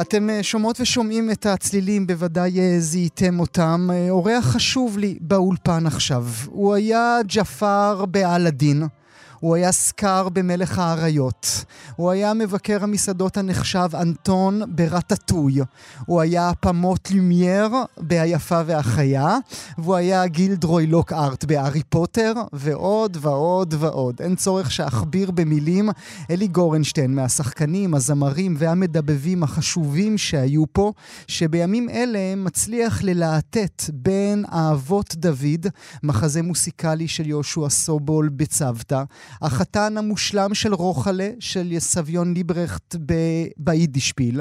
אתם אה, שומעות ושומעים את הצלילים, בוודאי אה, זיהיתם אותם. אה, אורח חשוב לי באולפן עכשיו. הוא היה ג'פר באלאדין. הוא היה סקאר במלך האריות. הוא היה מבקר המסעדות הנחשב אנטון ברטטוי. הוא היה פמוט לומייר בהיפה והחיה. והוא היה גילדרוי לוקארט בהארי פוטר, ועוד ועוד ועוד. אין צורך שאכביר במילים. אלי גורנשטיין מהשחקנים, הזמרים והמדבבים החשובים שהיו פה, שבימים אלה מצליח ללהטט בין אהבות דוד, מחזה מוסיקלי של יהושע סובול בצוותא, החתן המושלם של רוחלה, של סביון ליברכט ב- ביידישפיל,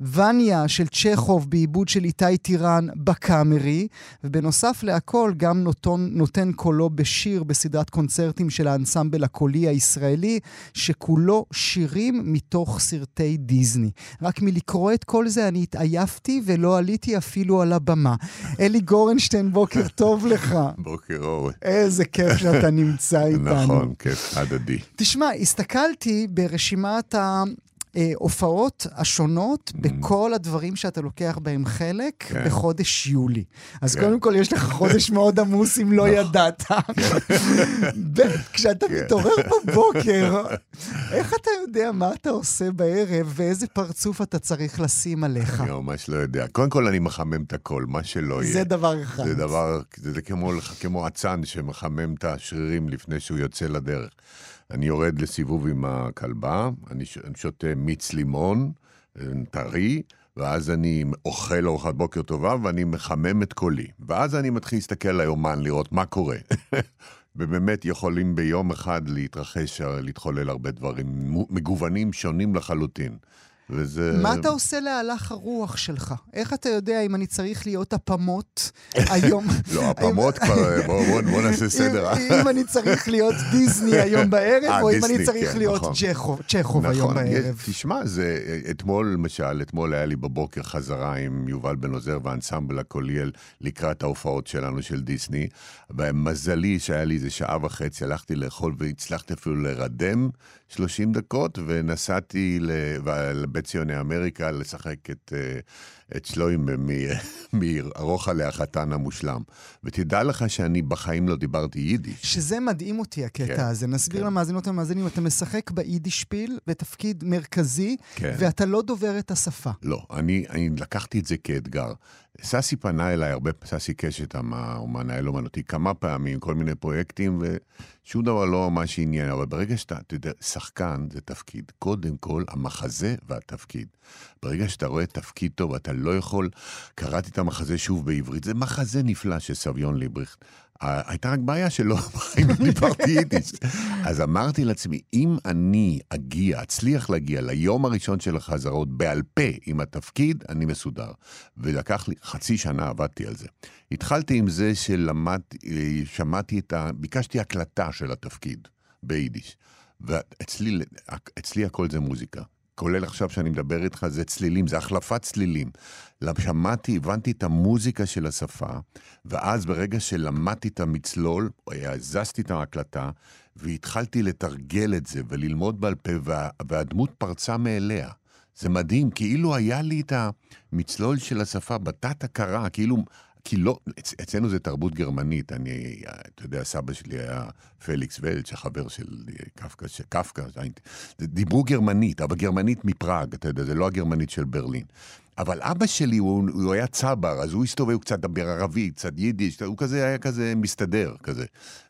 וניה של צ'כוב בעיבוד של איתי טירן בקאמרי, ובנוסף להכל גם נותן, נותן קולו בשיר בסדרת קונצרטים של האנסמבל הקולי הישראלי, שכולו שירים מתוך סרטי דיסני. רק מלקרוא את כל זה אני התעייפתי ולא עליתי אפילו על הבמה. אלי גורנשטיין, בוקר טוב לך. בוקר אור. איזה כיף שאתה נמצא איתנו. נכון, כיף הדדי. תשמע, הסתכלתי ברשימת ההופעות השונות בכל הדברים שאתה לוקח בהם חלק כן. בחודש יולי. אז כן. קודם כל, יש לך חודש מאוד עמוס אם לא ידעת. ב', כשאתה כן. מתעורר בבוקר, איך אתה יודע מה אתה עושה בערב ואיזה פרצוף אתה צריך לשים עליך? אני ממש לא יודע. קודם כל אני מחמם את הכל, מה שלא יהיה. זה דבר אחד. זה דבר, זה, זה כמו, כמו אצן שמחמם את השרירים לפני שהוא יוצא לדרך. אני יורד לסיבוב עם הכלבה, אני שותה מיץ לימון, אה, טרי, ואז אני אוכל ארוחת בוקר טובה ואני מחמם את קולי. ואז אני מתחיל להסתכל על היומן, לראות מה קורה. ובאמת יכולים ביום אחד להתרחש, להתחולל הרבה דברים מגוונים, שונים לחלוטין. וזה... מה אתה עושה להלך הרוח שלך? איך אתה יודע אם אני צריך להיות הפמות היום? לא, הפעמות כבר, בואו בוא, בוא נעשה סדר. אם, אם אני צריך להיות דיסני היום בערב, אה, או אם אני צריך כן, להיות נכון. צ'כוב, היום נכון, יש- בערב. תשמע, זה, אתמול למשל, אתמול היה לי בבוקר חזרה עם יובל בן עוזר והאנסמבל הקוליאל לקראת ההופעות שלנו של דיסני, ומזלי שהיה לי איזה שעה וחצי, הלכתי לאכול והצלחתי אפילו לרדם 30 דקות, ונסעתי לבית ציוני אמריקה לשחק את, אה, את שלוים מארוחה החתן המושלם. ותדע לך שאני בחיים לא דיברתי יידיש. שזה מדהים אותי, הקטע כן, הזה. נסביר כן. למאזינות ולמאזינים, אתה משחק ביידישפיל בתפקיד מרכזי, כן. ואתה לא דובר את השפה. לא, אני, אני לקחתי את זה כאתגר. ססי פנה אליי הרבה, ססי קשת, האומן האל אומנותי, כמה פעמים, כל מיני פרויקטים, ושום דבר לא ממש עניין, אבל ברגע שאתה, אתה יודע, שחקן זה תפקיד. קודם כל, המחזה והתפקיד. ברגע שאתה רואה תפקיד טוב, אתה לא יכול... קראתי את המחזה שוב בעברית, זה מחזה נפלא של סביון ליבריכט. הייתה רק בעיה שלא, בחיים לא דיברתי יידיש. אז אמרתי לעצמי, אם אני אגיע, אצליח להגיע ליום הראשון של החזרות בעל פה עם התפקיד, אני מסודר. ולקח לי, חצי שנה עבדתי על זה. התחלתי עם זה שלמדתי, שמעתי את ה... ביקשתי הקלטה של התפקיד ביידיש. ואצלי אצלי הכל זה מוזיקה. כולל עכשיו שאני מדבר איתך, זה צלילים, זה החלפת צלילים. שמעתי, הבנתי את המוזיקה של השפה, ואז ברגע שלמדתי את המצלול, הזזתי את ההקלטה, והתחלתי לתרגל את זה וללמוד בעל פה, וה, והדמות פרצה מאליה. זה מדהים, כאילו היה לי את המצלול של השפה בתת הכרה, כאילו... כי לא, אצ- אצלנו זה תרבות גרמנית. אני, אתה יודע, סבא שלי היה פליקס ולץ', החבר של קפקא, ש- קפקא, זה- דיברו גרמנית, אבל גרמנית מפראג, אתה יודע, זה לא הגרמנית של ברלין. אבל אבא שלי, הוא, הוא היה צבר, אז הוא הסתובב, הוא קצת דבר ערבית, קצת יידיש, הוא כזה היה כזה מסתדר, כזה.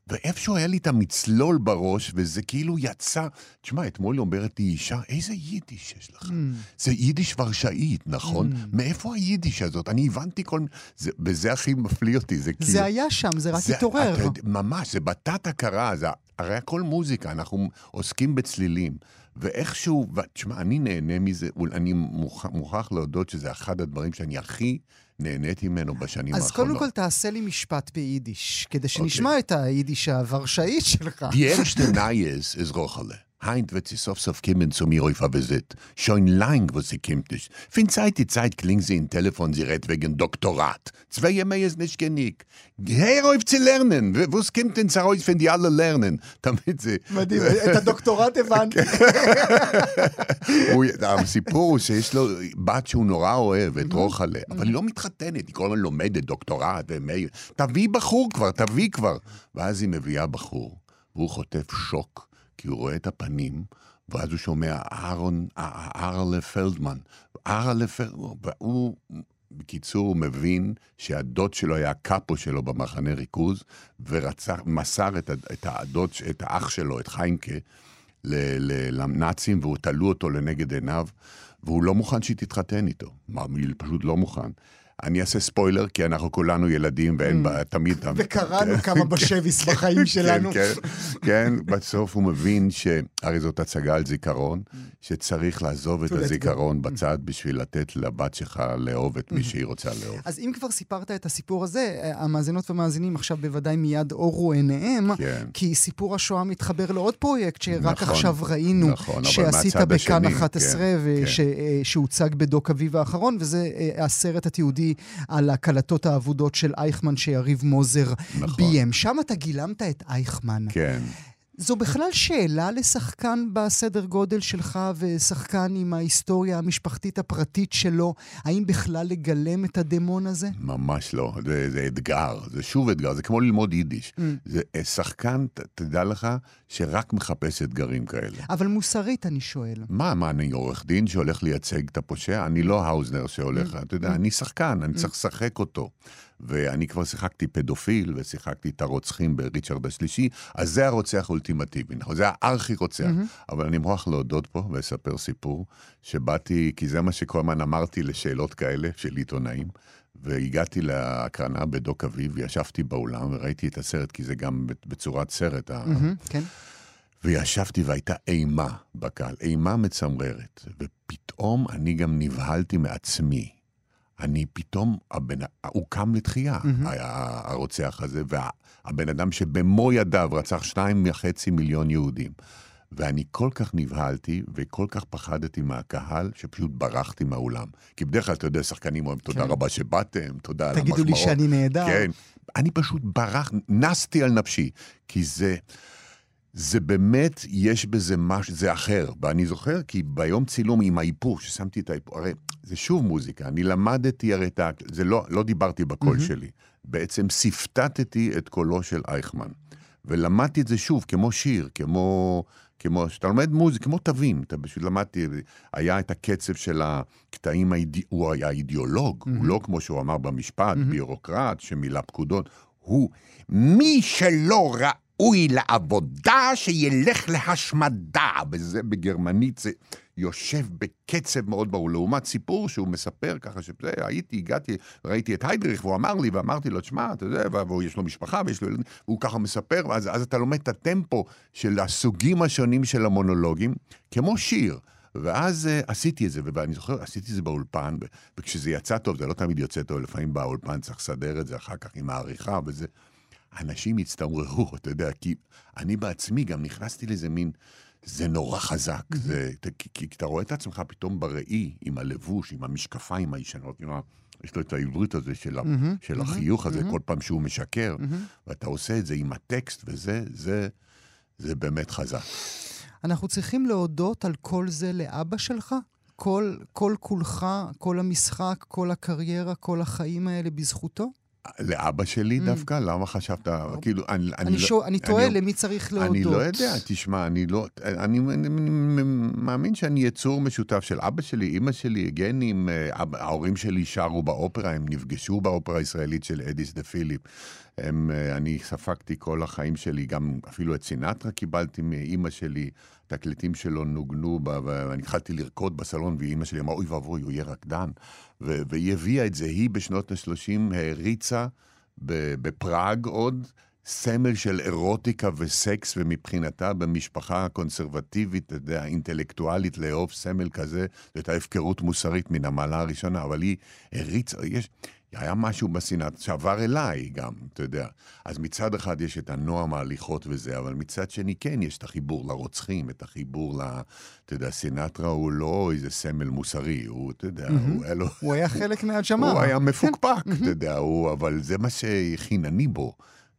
ואיפשהו היה לי את המצלול בראש, וזה כאילו יצא... תשמע, אתמול אומרת לי אישה, איזה יידיש יש לך? זה יידיש ורשאית, נכון? מאיפה היידיש הזאת? אני הבנתי כל... זה, וזה הכי מפליא אותי, זה כאילו... זה היה שם, זה רק התעורר. ממש, זה בתת הכרה, זה הרי הכל מוזיקה, אנחנו עוסקים בצלילים. ואיכשהו, תשמע, אני נהנה מזה, אני מוכרח, מוכרח להודות שזה אחד הדברים שאני הכי נהניתי ממנו בשנים אז האחרונות. קודם כל תעשה לי משפט ביידיש, כדי שנשמע את היידיש הוורשאית שלך. Die erste Neues ist Rochele. Heint wird sie sof sof kimmen zu mir auf Visit. Schon lang, wo sie kimmt nicht. Fin Zeit die Zeit klingt sie im Telefon, sie redt wegen Doktorat. Zwei Jahre mehr ist nicht genick. Hör auf zu lernen. Wo es kommt denn raus, wenn die alle lernen? Damit sie... את הדוקטורט הבנתי. הסיפור שיש לו בת שהוא נורא אוהב, את רוחלה, אבל היא לא מתחתנת, היא כל הזמן לומדת דוקטורט ומאיר. תביאי בחור כבר, תביאי כבר. ואז היא מביאה בחור, והוא חוטף שוק, כי הוא רואה את הפנים, ואז הוא שומע אהרון, אהרלה פלדמן. אהרלה פלדמן, והוא... בקיצור, מבין שהדוד שלו היה הקאפו שלו במחנה ריכוז, ורצח, מסר את, את, הדוד, את האח שלו, את חיימקה, לנאצים, והוא תלו אותו לנגד עיניו, והוא לא מוכן שהיא תתחתן איתו. הוא פשוט לא מוכן. אני אעשה ספוילר, כי אנחנו כולנו ילדים, ואין בה תמיד... וקראנו כמה בשביס בחיים שלנו. כן, כן, כן, בסוף הוא מבין ש... הרי זאת הצגה על זיכרון, שצריך לעזוב את. הזיכרון בצד בשביל לתת לבת שלך לאהוב את מי שהיא רוצה לאהוב. אז אם כבר סיפרת את הסיפור הזה, אה, המאזינות והמאזינים עכשיו בוודאי מיד אורו עיניהם, כן. כי סיפור השואה מתחבר לעוד פרויקט שרק נכון, עכשיו ראינו, נכון, שעשית בכאן השני, 11, כן, וש- אה, שהוצג בדוק אביב האחרון, וזה אה, הסרט התיעודי על הקלטות האבודות של אייכמן שיריב מוזר נכון. ביים. שם אתה גילמת את אייכמן. כן. זו בכלל שאלה לשחקן בסדר גודל שלך ושחקן עם ההיסטוריה המשפחתית הפרטית שלו, האם בכלל לגלם את הדמון הזה? ממש לא, זה, זה אתגר, זה שוב אתגר, זה כמו ללמוד יידיש. Mm. זה אה, שחקן, ת, תדע לך, שרק מחפש אתגרים כאלה. אבל מוסרית אני שואל. מה, מה, אני עורך דין שהולך לייצג את הפושע? אני לא האוזנר שהולך, אתה יודע, אני שחקן, אני צריך לשחק אותו. ואני כבר שיחקתי פדופיל, ושיחקתי את הרוצחים בריצ'רד השלישי, אז זה הרוצח האולטימטיבי, נכון? זה הארכי רוצח. אבל אני מוכרח להודות פה ולספר סיפור, שבאתי, כי זה מה שכל הזמן אמרתי לשאלות כאלה של עיתונאים. והגעתי להקרנה בדוק אביב, וישבתי באולם וראיתי את הסרט, כי זה גם בצורת סרט, ה- מהמם, כן. וישבתי והייתה אימה בקהל, אימה מצמררת. ופתאום אני גם נבהלתי מעצמי. אני פתאום, הבן, הוא קם לתחייה, היה הרוצח הזה, והבן אדם שבמו ידיו רצח שניים וחצי מיליון יהודים. ואני כל כך נבהלתי וכל כך פחדתי מהקהל, שפשוט ברחתי מהאולם. כי בדרך כלל, אתה יודע, שחקנים אומרים, תודה כן. רבה שבאתם, תודה על המחמאות. תגידו לי שאני נהדר. כן. אני פשוט ברח, נסתי על נפשי, כי זה... זה באמת, יש בזה משהו, זה אחר. ואני זוכר כי ביום צילום עם האיפור, ששמתי את האיפור, הרי זה שוב מוזיקה, אני למדתי הרי את ה... זה לא, לא דיברתי בקול שלי. בעצם שפטטתי את קולו של אייכמן. ולמדתי את זה שוב, כמו שיר, כמו... כמו שאתה לומד מוזיקה, כמו תווים, אתה פשוט למדתי, היה את הקצב של הקטעים, האידי, הוא היה אידיאולוג, הוא לא כמו שהוא אמר במשפט, ביורוקרט שמילא פקודות, הוא מי שלא ראוי לעבודה, שילך להשמדה, וזה בגרמנית, זה יושב בקצב מאוד ברור, לעומת סיפור שהוא מספר ככה, שזה, הייתי, הגעתי, ראיתי את היידריך, והוא אמר לי, ואמרתי לו, תשמע, אתה יודע, והוא יש לו משפחה, ויש לו ילדים, והוא ככה מספר, ואז אז אתה לומד את הטמפו של הסוגים השונים של המונולוגים, כמו שיר. ואז uh, עשיתי את זה, ואני זוכר, עשיתי את זה באולפן, וכשזה יצא טוב, זה לא תמיד יוצא טוב, לפעמים באולפן צריך לסדר את זה אחר כך עם העריכה וזה. אנשים הצטמררו, אתה יודע, כי אני בעצמי גם נכנסתי לזה מין, זה נורא חזק, זה, כי, כי אתה רואה את עצמך פתאום בראי, עם הלבוש, עם המשקפיים הישנות, עם ה... יש לו את העברית הזה של, ה, של החיוך הזה, כל פעם שהוא משקר, ואתה עושה את זה עם הטקסט, וזה, זה, זה באמת חזק. אנחנו צריכים להודות על כל זה לאבא שלך? כל, כל כולך, כל המשחק, כל הקריירה, כל החיים האלה בזכותו? לאבא שלי דווקא? למה חשבת? כאילו, אני, אני, לא- שואל, אני תוהה למי צריך להודות. אני לא יודע, תשמע, אני לא... אני, אני, אני מאמין שאני יצור משותף של אבא שלי, אימא שלי, גנים, אה, ההורים שלי שרו באופרה, הם נפגשו באופרה הישראלית של אדיס דה פיליפ. הם, אה, אני ספגתי כל החיים שלי, גם אפילו את סינטרה קיבלתי מאימא שלי, התקליטים שלו נוגנו, ואני התחלתי לרקוד בסלון, ואימא שלי אמרה, אוי ואבוי, הוא יהיה רקדן. והיא הביאה את זה, היא בשנות ה-30 העריצה בפראג עוד. סמל של אירוטיקה וסקס, ומבחינתה במשפחה הקונסרבטיבית, אתה יודע, האינטלקטואלית, לאהוב סמל כזה, זאת הייתה הפקרות מוסרית מן המעלה הראשונה, אבל היא הריצה, יש, היה משהו בסנאט שעבר אליי גם, אתה יודע. אז מצד אחד יש את הנועם ההליכות וזה, אבל מצד שני כן יש את החיבור לרוצחים, את החיבור ל... אתה יודע, סינטרה הוא לא איזה סמל מוסרי, הוא, אתה יודע, הוא היה לו... הוא היה חלק מהג'מארה. הוא היה מפוקפק, אתה יודע, הוא, אבל זה מה שחינני בו.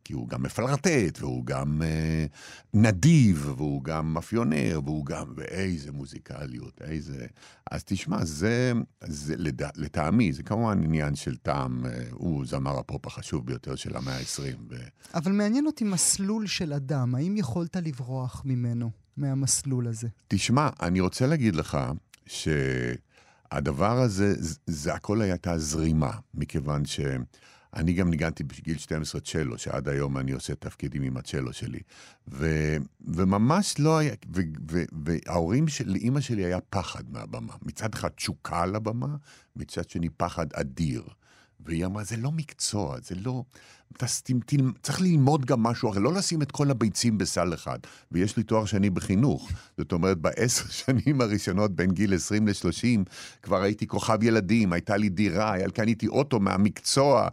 כי הוא גם מפלרטט, והוא גם אה, נדיב, והוא גם מאפיונר, והוא גם... ואיזה מוזיקליות, איזה... אז תשמע, זה, זה לד... לטעמי, זה כמובן עניין של טעם, אה, הוא זמר הפופ החשוב ביותר של המאה ה-20. ו... אבל מעניין אותי מסלול של אדם, האם יכולת לברוח ממנו, מהמסלול הזה? תשמע, אני רוצה להגיד לך שהדבר הזה, זה, הכל הייתה זרימה, מכיוון ש... אני גם ניגנתי בגיל 12 צ'לו, שעד היום אני עושה תפקידים עם הצ'לו שלי. ו, וממש לא היה, ו, ו, וההורים של אימא שלי היה פחד מהבמה. מצד אחד תשוקה על הבמה, מצד שני פחד אדיר. והיא אמרה, זה לא מקצוע, זה לא... תל... צריך ללמוד גם משהו אחר, לא לשים את כל הביצים בסל אחד. ויש לי תואר שני בחינוך. זאת אומרת, בעשר שנים הראשונות, בין גיל 20 ל-30, כבר הייתי כוכב ילדים, הייתה לי דירה, קניתי אוטו מהמקצוע,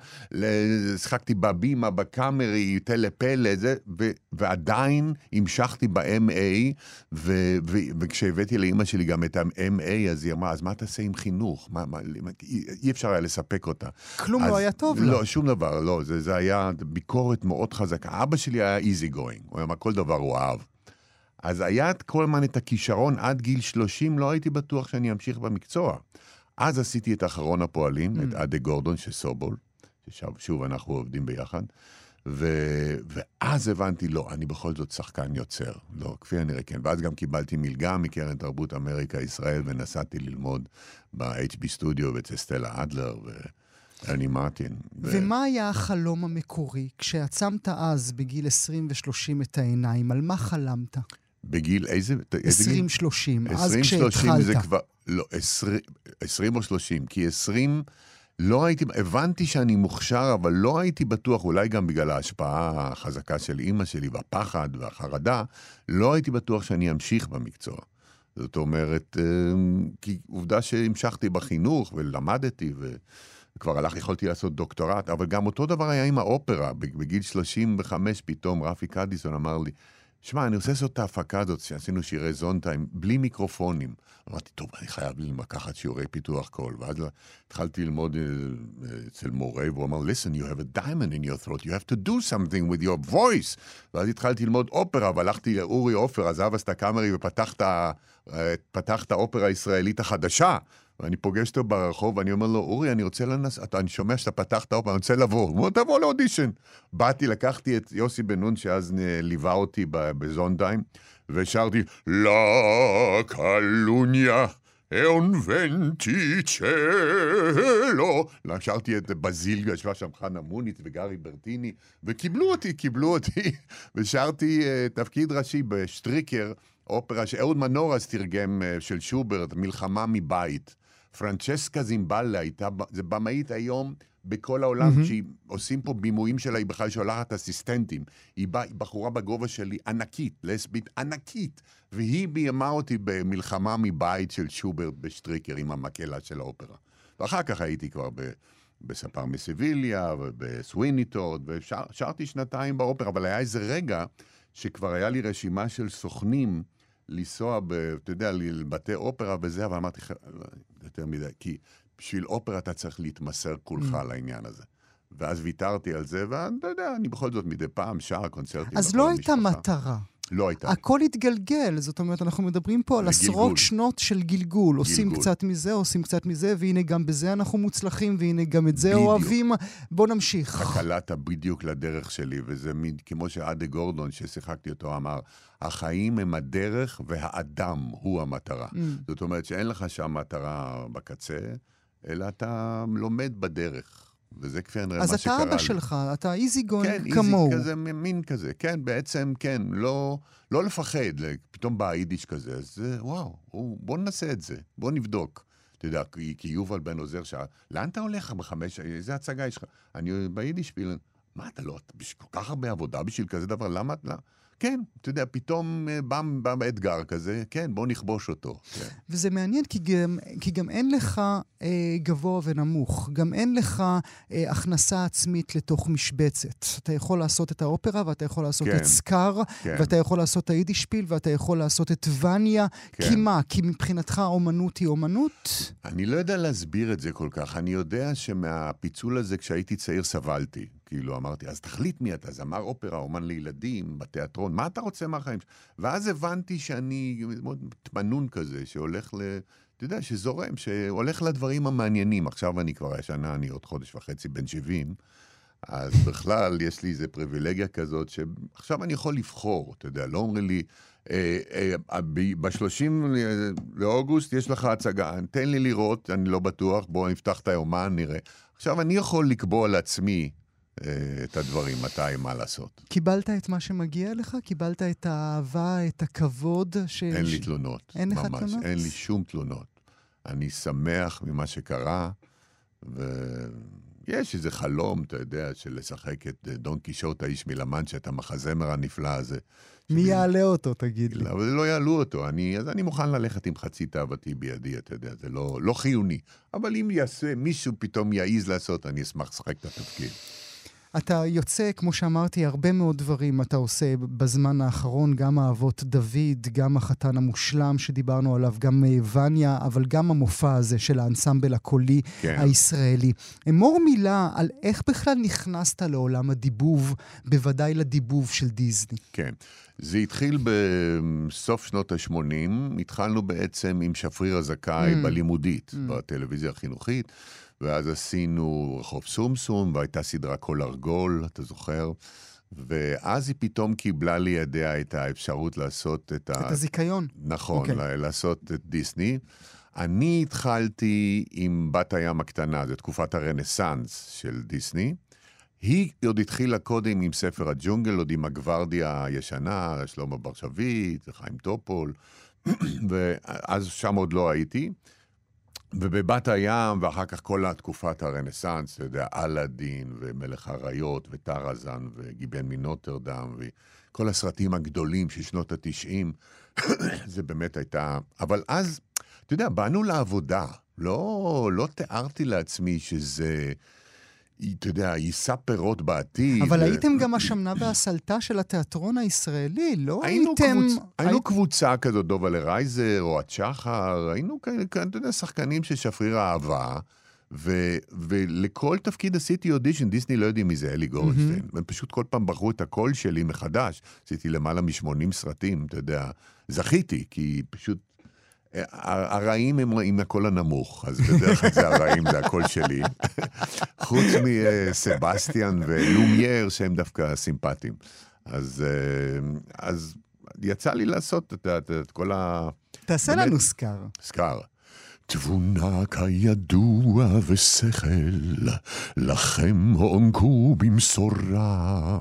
שחקתי בבימה, בקאמרי, טלפלא, זה, ו... ועדיין המשכתי ב-MA, ו... ו... וכשהבאתי לאימא שלי גם את ה-MA, אז היא אמרה, אז מה תעשה עם חינוך? מה, מה... אי אפשר היה לספק אותה. כלום אז... לא היה טוב לה. לא, שום דבר, לא. זה, זה היה... היה ביקורת מאוד חזקה. אבא שלי היה easy going, הוא אמר, כל דבר הוא אהב. אז היה כל הזמן את הכישרון, עד גיל 30 לא הייתי בטוח שאני אמשיך במקצוע. אז עשיתי את אחרון הפועלים, mm. את אדה גורדון של סובול, ששוב אנחנו עובדים ביחד, ו... ואז הבנתי, לא, אני בכל זאת שחקן יוצר. לא, כפי הנראה כן. ואז גם קיבלתי מלגה מקרן תרבות אמריקה ישראל, ונסעתי ללמוד ב-HB סטודיו אצל סטלה אדלר, ו... אני מרטין. ו... ומה היה החלום המקורי כשעצמת אז, בגיל 20 ו-30 את העיניים? על מה חלמת? בגיל איזה? 20-30, אז כשהתחלת. 20-30 זה כבר, לא, 20, 20 או 30, כי 20, לא הייתי, הבנתי שאני מוכשר, אבל לא הייתי בטוח, אולי גם בגלל ההשפעה החזקה של אימא שלי והפחד והחרדה, לא הייתי בטוח שאני אמשיך במקצוע. זאת אומרת, אה, כי עובדה שהמשכתי בחינוך ולמדתי, ו... כבר הלך, יכולתי לעשות דוקטורט, אבל גם אותו דבר היה עם האופרה. בגיל 35 פתאום רפי קדיסון אמר לי, שמע, אני רוצה לעשות את ההפקה הזאת שעשינו שירי זונטיים, בלי מיקרופונים. אמרתי, טוב, אני חייב לקחת שיעורי פיתוח קול. ואז התחלתי ללמוד אצל מורה, והוא אמר, listen, you have a diamond in your throat, you have to do something with your voice. ואז התחלתי ללמוד אופרה, והלכתי לאורי עופר, עזב אז את הקאמרי ופתח את האופרה הישראלית החדשה. ואני פוגש אותו ברחוב, ואני אומר לו, אורי, אני רוצה לנס... אתה, אני שומע שאתה פתחת אופרה, אני רוצה לבוא. הוא אומר, תבוא לאודישן. באתי, לקחתי את יוסי בן נון, שאז ליווה אותי בזונדיים, ושרתי, לה קלוניה. און ונטיצ'לו. שרתי את בזילגה, ישבה שם חנה מוניץ וגרי ברטיני, וקיבלו אותי, קיבלו אותי, ושרתי uh, תפקיד ראשי בשטריקר, אופרה שאהוד מנורס תרגם uh, של שוברט, מלחמה מבית. פרנצ'סקה זימבלה הייתה, זה במאית היום בכל העולם, mm-hmm. שהיא עושים פה בימויים שלה, היא בכלל שולחת אסיסטנטים. היא, בא, היא בחורה בגובה שלי ענקית, לסבית ענקית, והיא ביימה אותי במלחמה מבית של שוברט בשטריקר עם המקהלה של האופרה. ואחר כך הייתי כבר ב... בספר מסיביליה ובסוויני טוד, ושרתי שנתיים באופרה, אבל היה איזה רגע שכבר היה לי רשימה של סוכנים לנסוע, ב, אתה יודע, לבתי אופרה וזה, אבל אמרתי, יותר מדי, כי בשביל אופרה אתה צריך להתמסר כולך mm. לעניין הזה. ואז ויתרתי על זה, ואתה יודע, אני בכל זאת מדי פעם שר קונצרטים. אז לא הייתה מטרה. לא הייתה. הכל התגלגל, זאת אומרת, אנחנו מדברים פה על עשרות שנות של גלגול. גלגול. עושים קצת מזה, עושים קצת מזה, והנה גם בזה אנחנו מוצלחים, והנה גם את זה בדיוק. אוהבים. בוא נמשיך. אתה קלעת בדיוק לדרך שלי, וזה מין, כמו שאדה גורדון, ששיחקתי אותו, אמר, החיים הם הדרך והאדם הוא המטרה. Mm. זאת אומרת שאין לך שם מטרה בקצה, אלא אתה לומד בדרך. וזה כנראה מה שקרה לי. אז אתה אבא שלך, אתה איזי גוינג כן, כמוהו. כן, איזי כזה, מין כזה, כן, בעצם, כן, לא, לא לפחד, פתאום בא היידיש כזה, אז וואו, בוא ננסה את זה, בוא נבדוק. אתה יודע, כי, כי יובל בן עוזר שאל, לאן אתה הולך בחמש, איזה הצגה יש לך? אני ביידיש, מה אתה לא, כל כך הרבה עבודה בשביל כזה דבר, למה, למה? כן, אתה יודע, פתאום אה, בא, בא אתגר כזה, כן, בוא נכבוש אותו. כן. וזה מעניין, כי גם, כי גם אין לך אה, גבוה ונמוך. גם אין לך אה, הכנסה עצמית לתוך משבצת. אתה יכול לעשות את האופרה, ואתה יכול לעשות כן, את סקאר, כן. ואתה יכול לעשות את היידישפיל, ואתה יכול לעשות את וניה. כן. כי מה? כי מבחינתך אומנות היא אומנות? אני לא יודע להסביר את זה כל כך. אני יודע שמהפיצול הזה, כשהייתי צעיר, סבלתי. כאילו, אמרתי, אז תחליט מי אתה, זמר אופרה, אומן לילדים, בתיאטרון, מה אתה רוצה מהחיים? ואז הבנתי שאני מאוד תמנון כזה, שהולך ל... אתה יודע, שזורם, שהולך לדברים המעניינים. עכשיו אני כבר השנה, אני עוד חודש וחצי בן 70, אז בכלל יש לי איזו פריבילגיה כזאת, שעכשיו אני יכול לבחור, אתה יודע, לא אומרים לי, אה, ב-30 לאוגוסט יש לך הצגה, תן לי לראות, אני לא בטוח, בואו נפתח את היומן, נראה. עכשיו, אני יכול לקבוע לעצמי אה, את הדברים, מתי, מה לעשות. קיבלת את מה שמגיע לך? קיבלת את האהבה, את הכבוד? ש... אין לי תלונות. אין לך ממש, תלונות? אין לי שום תלונות. אני שמח ממה שקרה, ויש איזה חלום, אתה יודע, של לשחק את אה, דון קישוט, האיש מלמנצ'ה, את המחזמר הנפלא הזה. מי שלי- יעלה אותו, תגיד לי? אבל לא יעלו אותו, אני, אז אני מוכן ללכת עם חצי תאוותי בידי, אתה יודע, זה לא, לא חיוני. אבל אם יעשה, מישהו פתאום יעז לעשות, אני אשמח לשחק את התפקיד. אתה יוצא, כמו שאמרתי, הרבה מאוד דברים אתה עושה בזמן האחרון, גם האבות דוד, גם החתן המושלם שדיברנו עליו, גם אה, וניה, אבל גם המופע הזה של האנסמבל הקולי כן. הישראלי. אמור מילה על איך בכלל נכנסת לעולם הדיבוב, בוודאי לדיבוב של דיסני. כן. זה התחיל בסוף שנות ה-80, התחלנו בעצם עם שפריר הזכאי Mm. בלימודית, בטלוויזיה החינוכית, ואז עשינו רחוב סומסום, והייתה סדרה כל ארגול, אתה זוכר? ואז היא פתאום קיבלה לידיה את האפשרות לעשות את ה... את הזיכיון. נכון, אוקיי. okay. לעשות את דיסני. אני התחלתי עם בת הים הקטנה, זו תקופת הרנסאנס של דיסני. היא עוד התחילה קודם עם ספר הג'ונגל, עוד עם הגוורדיה הישנה, שלמה בר שביט, חיים טופול, ואז שם עוד לא הייתי. ובבת הים, ואחר כך כל תקופת הרנסאנס, אתה יודע, אלאדין, ומלך האריות, וטראזן, וגיבן מנוטרדם, וכל הסרטים הגדולים של שנות התשעים, זה באמת הייתה... אבל אז, אתה יודע, באנו לעבודה. לא, לא תיארתי לעצמי שזה, אתה יודע, יישא פירות בעתיד. אבל הייתם גם השמנה והסלטה של התיאטרון הישראלי, לא היינו, הייתם... קבוצ... היינו היית- קבוצה כזאת, דובה לרייזר, או את שחר, היינו כאלה, כאלה, אתה יודע, שחקנים של שפריר אהבה, ו... ולכל תפקיד עשיתי אודישן, דיסני לא יודעים מי זה אלי גורנשטיין. הם פשוט כל פעם בחרו את הקול שלי מחדש. עשיתי למעלה מ-80 סרטים, אתה יודע. זכיתי, כי פשוט... ה- הרעים הם עם הקול הנמוך, אז בדרך כלל זה הרעים, זה הקול שלי. חוץ מסבסטיאן ולומייר, שהם דווקא סימפטיים. אז, אה, אז יצא לי לעשות את, את, את כל תעשה באמת- לנו סקאר. הסקאר. תבונה כידוע ושכל, לכם הוענקו במשורה.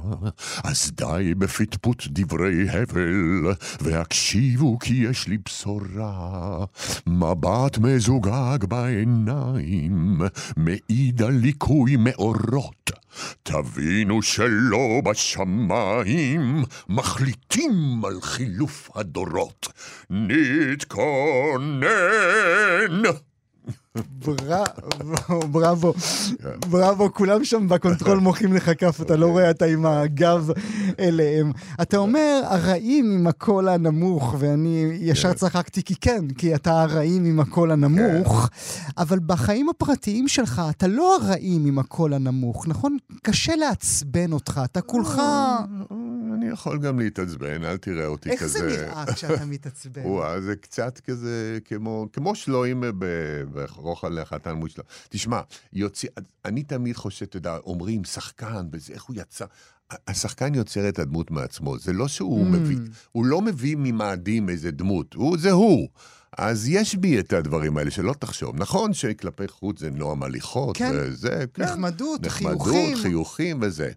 אז די בפטפוט דברי הבל, והקשיבו כי יש לי בשורה. מבט מזוגג בעיניים, מעיד על ליקוי מאורות. תבינו שלא בשמיים מחליטים על חילוף הדורות. נתכונן! בראבו, בראבו, בראבו, כולם שם בקונטרול מוחאים לך כף, אתה לא רואה, אתה עם הגב אליהם. אתה אומר, הרעים עם הקול הנמוך, ואני ישר צחקתי כי כן, כי אתה הרעים עם הקול הנמוך, אבל בחיים הפרטיים שלך אתה לא הרעים עם הקול הנמוך, נכון? קשה לעצבן אותך, אתה כולך... אני יכול גם להתעצבן, אל תראה אותי איך כזה. זה נראה כשאתה מתעצבן? וואה, זה קצת כזה כמו, כמו שלואים ב- ברוחל החתן מושלם. תשמע, יוצא, אני תמיד חושב, אתה יודע, אומרים שחקן וזה, איך הוא יצא. השחקן יוצר את הדמות מעצמו, זה לא שהוא Mm. מביא, הוא לא מביא ממאדים איזה דמות, הוא, זה הוא. אז יש בי את הדברים האלה, שלא תחשוב. נכון שכלפי חוץ זה נועם הליכות, כן. וזה, כן. נחמדות, נחמדות, חיוכים. חיוכים וזה.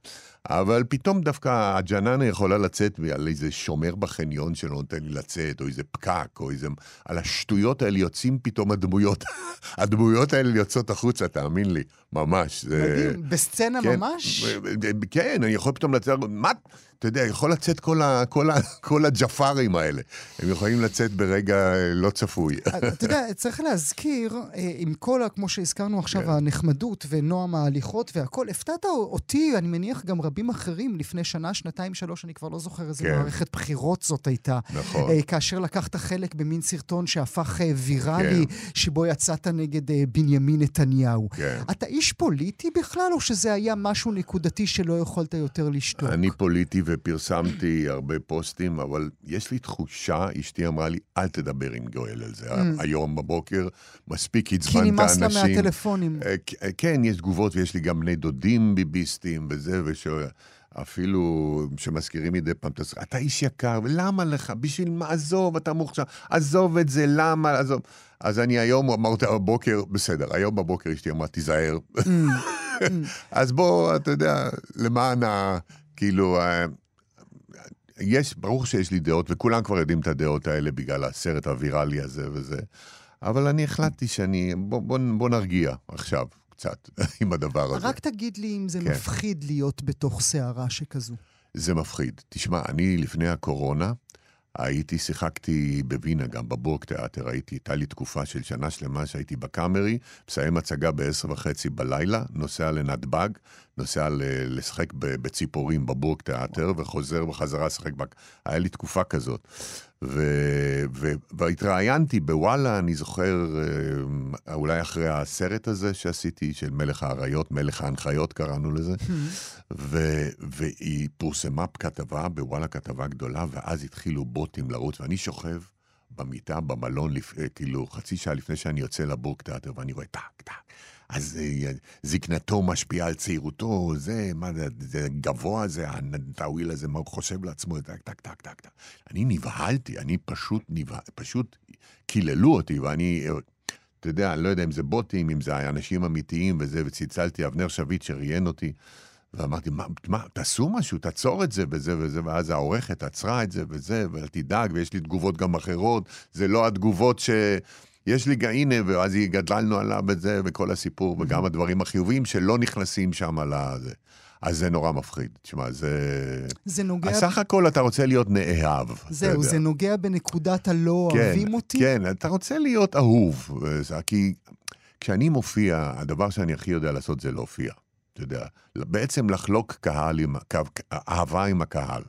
אבל פתאום דווקא הג'ננה יכולה לצאת על איזה שומר בחניון שלא נותן לי לצאת, או איזה פקק, או איזה... על השטויות האלה יוצאים פתאום הדמויות. הדמויות האלה יוצאות החוצה, תאמין לי, ממש. זה... מדהים, בסצנה כן, ממש? כן, אני יכול פתאום לצאת, מה? אתה יודע, יכול לצאת כל, ה, כל, ה, כל הג'פארים האלה. הם יכולים לצאת ברגע אה, לא צפוי. אתה יודע, צריך להזכיר, אה, עם כל, כמו שהזכרנו עכשיו, כן. הנחמדות ונועם ההליכות והכול, הפתעת אותי, אני מניח גם רבים אחרים, לפני שנה, שנתיים, שלוש, אני כבר לא זוכר איזה כן. מערכת בחירות זאת הייתה. נכון. אה, כאשר לקחת חלק במין סרטון שהפך אה, ויראלי, שבו יצאת נגד אה, בנימין נתניהו. כן. אתה איש פוליטי בכלל, או שזה היה משהו נקודתי שלא יכולת יותר לשתוק? אני פוליטי ופרסמתי הרבה פוסטים, אבל יש לי תחושה, אשתי אמרה לי, אל תדבר עם גואל על זה. היום בבוקר מספיק כי עצבנת נמאס לה אנשים. מהטלפונים. אה, אה, כן, יש תגובות, ויש לי גם בני דודים ביביסטים וזה, אפילו שמזכירים מדי פעם, "אתה- איש יקר, ולמה לך? בשביל מה? עזוב, אתה מוכשר, עזוב את זה, למה? עזוב. אז אני היום אמרתי בבוקר, בסדר, היום בבוקר אשתי אמרה, תיזהר. אז בוא, אתה יודע, למען ה... כאילו, ה- יש, ברור שיש לי דעות, וכולם כבר יודעים את הדעות האלה בגלל הסרט הוויראלי הזה וזה, אבל אני החלטתי שאני, בוא, בוא, בוא נרגיע עכשיו קצת עם הדבר הזה. רק תגיד לי אם זה כן. מפחיד להיות בתוך סערה שכזו. זה מפחיד. תשמע, אני לפני הקורונה הייתי, שיחקתי בווינה גם בבורג תיאטר, הייתי, הייתה לי תקופה של שנה שלמה שהייתי בקאמרי, מסיים הצגה בעשר וחצי בלילה, נוסע לנתב"ג, נוסע ל- לשחק בציפורים בבורג תיאטר, וחוזר בחזרה לשחק, בק... היה לי תקופה כזאת. ו... ו... והתראיינתי בוואלה, אני זוכר, אה, אולי אחרי הסרט הזה שעשיתי, של מלך האריות, מלך ההנחיות קראנו לזה, ו... והיא פורסמה כתבה, בוואלה כתבה גדולה, ואז התחילו בוטים לרוץ, ואני שוכב במיטה, במלון, לפ... אה, כאילו חצי שעה לפני שאני יוצא לבורג תיאטר, ואני רואה טק, טק. אז אה, זקנתו משפיעה על צעירותו, זה, מה זה, זה גבוה זה, האוויל הזה, מה הוא חושב לעצמו, טק, טק, טק, טק, טק. אני נבהלתי, אני פשוט נבהל, פשוט קיללו אותי, ואני, אה, אתה יודע, אני לא יודע אם זה בוטים, אם זה אנשים אמיתיים וזה, וצלצלתי, אבנר שביט שראיין אותי, ואמרתי, מה, מה, תעשו משהו, תעצור את זה וזה וזה, ואז העורכת עצרה את זה וזה, ואל תדאג, ויש לי תגובות גם אחרות, זה לא התגובות ש... יש לי, הנה, ואז גדלנו עליו וזה, וכל הסיפור, וגם הדברים החיוביים שלא נכנסים שם על הזה. אז זה נורא מפחיד. תשמע, זה... זה נוגע... סך הכל אתה רוצה להיות נאהב. זהו. זה נוגע בנקודת הלא אוהבים אותי. כן, אתה רוצה להיות אהוב. כי כשאני מופיע, הדבר שאני הכי יודע לעשות זה להופיע. אתה יודע, בעצם לחלוק קהל עם, אהבה עם הקהל.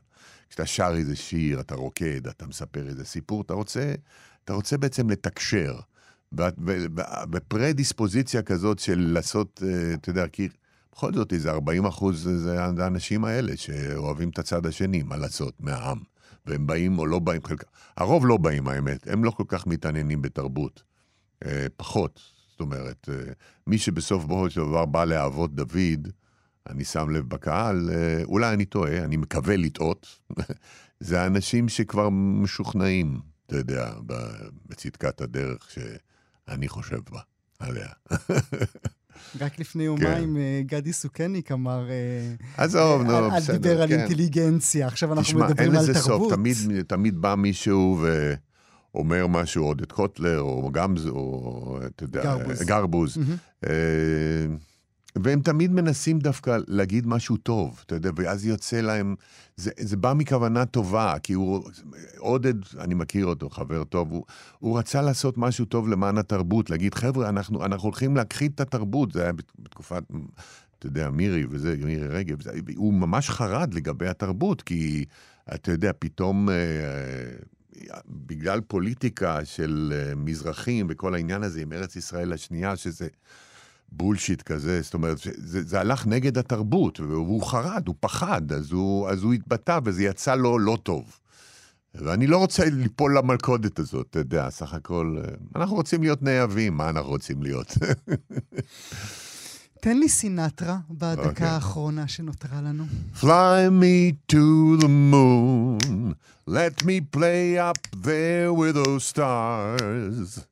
כשאתה שר איזה שיר, אתה רוקד, אתה מספר איזה סיפור, אתה רוצה, אתה רוצה בעצם לתקשר. ב- בפרדיספוזיציה כזאת של לעשות, אה, אתה יודע, כי בכל זאת איזה 40 אחוז זה האנשים האלה שאוהבים את הצד השני, מה לעשות, מהעם. והם באים או לא באים, חלקם. הרוב לא באים, האמת. הם לא כל כך מתעניינים בתרבות. אה, פחות. זאת אומרת, אה, מי שבסוף בו של דבר בא להאבות דוד, אני שם לב בקהל, אולי אני טועה, אני מקווה לטעות, זה האנשים שכבר משוכנעים, אתה יודע, בצדקת הדרך שאני חושב בה, עליה. רק לפני יומיים אה, גדי סוכניק אמר... אה, עזוב, אה, נו, על- בסדר, דיבר על כן. אינטליגנציה, עכשיו אנחנו תשמע, אין מדברים על לזה סוף, תרבות. תמיד, תמיד בא מישהו ואומר משהו, עודד קוטלר, או גמז, או אתה יודע, גרבוז. גרבוז. אה, והם תמיד מנסים דווקא להגיד משהו טוב, אתה יודע, ואז יוצא להם, זה, זה בא מכוונה טובה, כי הוא, עודד, אני מכיר אותו, חבר טוב, הוא, הוא רצה לעשות משהו טוב למען התרבות, להגיד, חבר'ה, אנחנו, אנחנו הולכים להכחיד את התרבות, זה היה בת- בתקופת, אתה יודע, מירי וזה, מירי רגב, זה, הוא ממש חרד לגבי התרבות, כי אתה יודע, פתאום... אה, בגלל פוליטיקה של אה, מזרחים וכל העניין הזה עם ארץ ישראל השנייה, שזה בולשיט כזה, זאת אומרת, זה, זה הלך נגד התרבות, והוא חרד, הוא פחד, אז הוא, אז הוא התבטא וזה יצא לו לא טוב. ואני לא רוצה ליפול למלכודת הזאת, אתה יודע, סך הכל, אה, אנחנו רוצים להיות נאהבים, מה אנחנו רוצים להיות? תן לי סינטרה בדקה אוקיי. האחרונה שנותרה לנו. Fly me to the moon, let me play up there with those stars.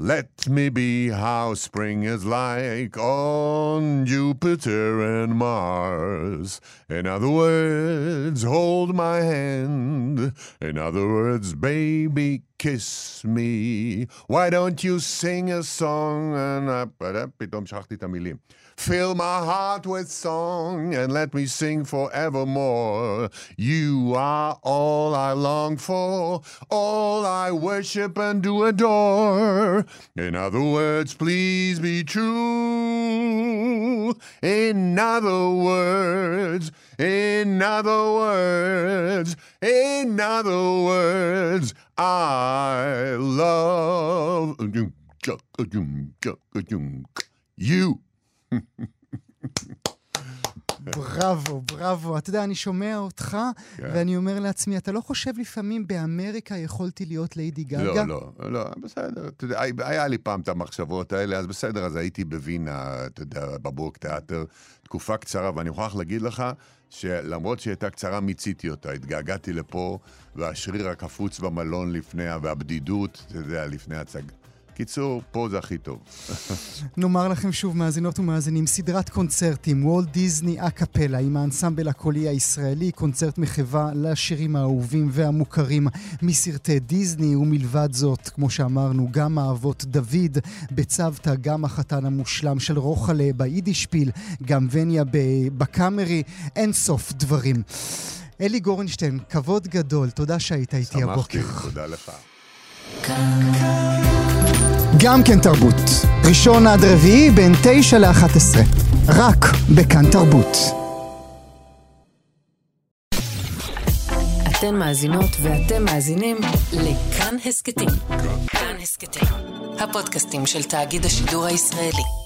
Let me be how spring is like on Jupiter and Mars. In other words, hold my hand. In other words, baby, kiss me. Why don't you sing a song? And I... פתאום שכחתי את המילים. Fill my heart with song and let me sing forevermore. You are all I long for, all I worship and do adore. In other words, please be true. In other words, in other words, in other words, I love you. בראבו, בראבו. אתה יודע, אני שומע אותך, כן. ואני אומר לעצמי, אתה לא חושב לפעמים באמריקה יכולתי להיות ליידי גגה? לא, לא, לא, בסדר. אתה יודע, היה לי פעם את המחשבות האלה, אז בסדר, אז הייתי בווינה, אתה יודע, בבורג תיאטר, תקופה קצרה, ואני מוכרח להגיד לך, שלמרות שהיא הייתה קצרה, מיציתי אותה. התגעגעתי לפה, והשריר הקפוץ במלון לפני, והבדידות, אתה יודע, לפני הצג... קיצור, פה זה הכי טוב. נאמר לכם שוב, מאזינות ומאזינים, סדרת קונצרטים, וולט דיסני אקפלה, עם האנסמבל הקולי הישראלי, קונצרט מחווה לשירים האהובים והמוכרים מסרטי דיסני, ומלבד זאת, כמו שאמרנו, גם האבות דוד בצוותא, גם החתן המושלם של רוחלה ביידישפיל, גם וניה בקאמרי, אין סוף דברים. אלי גורנשטיין, כבוד גדול, תודה שהיית איתי הבוקר. שמחתי, תודה לך. גם כן תרבות. ראשון עד רביעי בין תשע לאחת עשרה. רק בכאן תרבות. אתן מאזינות ואתם מאזינים לכאן הסכתים. כאן הסכתים, הפודקאסטים של תאגיד השידור הישראלי.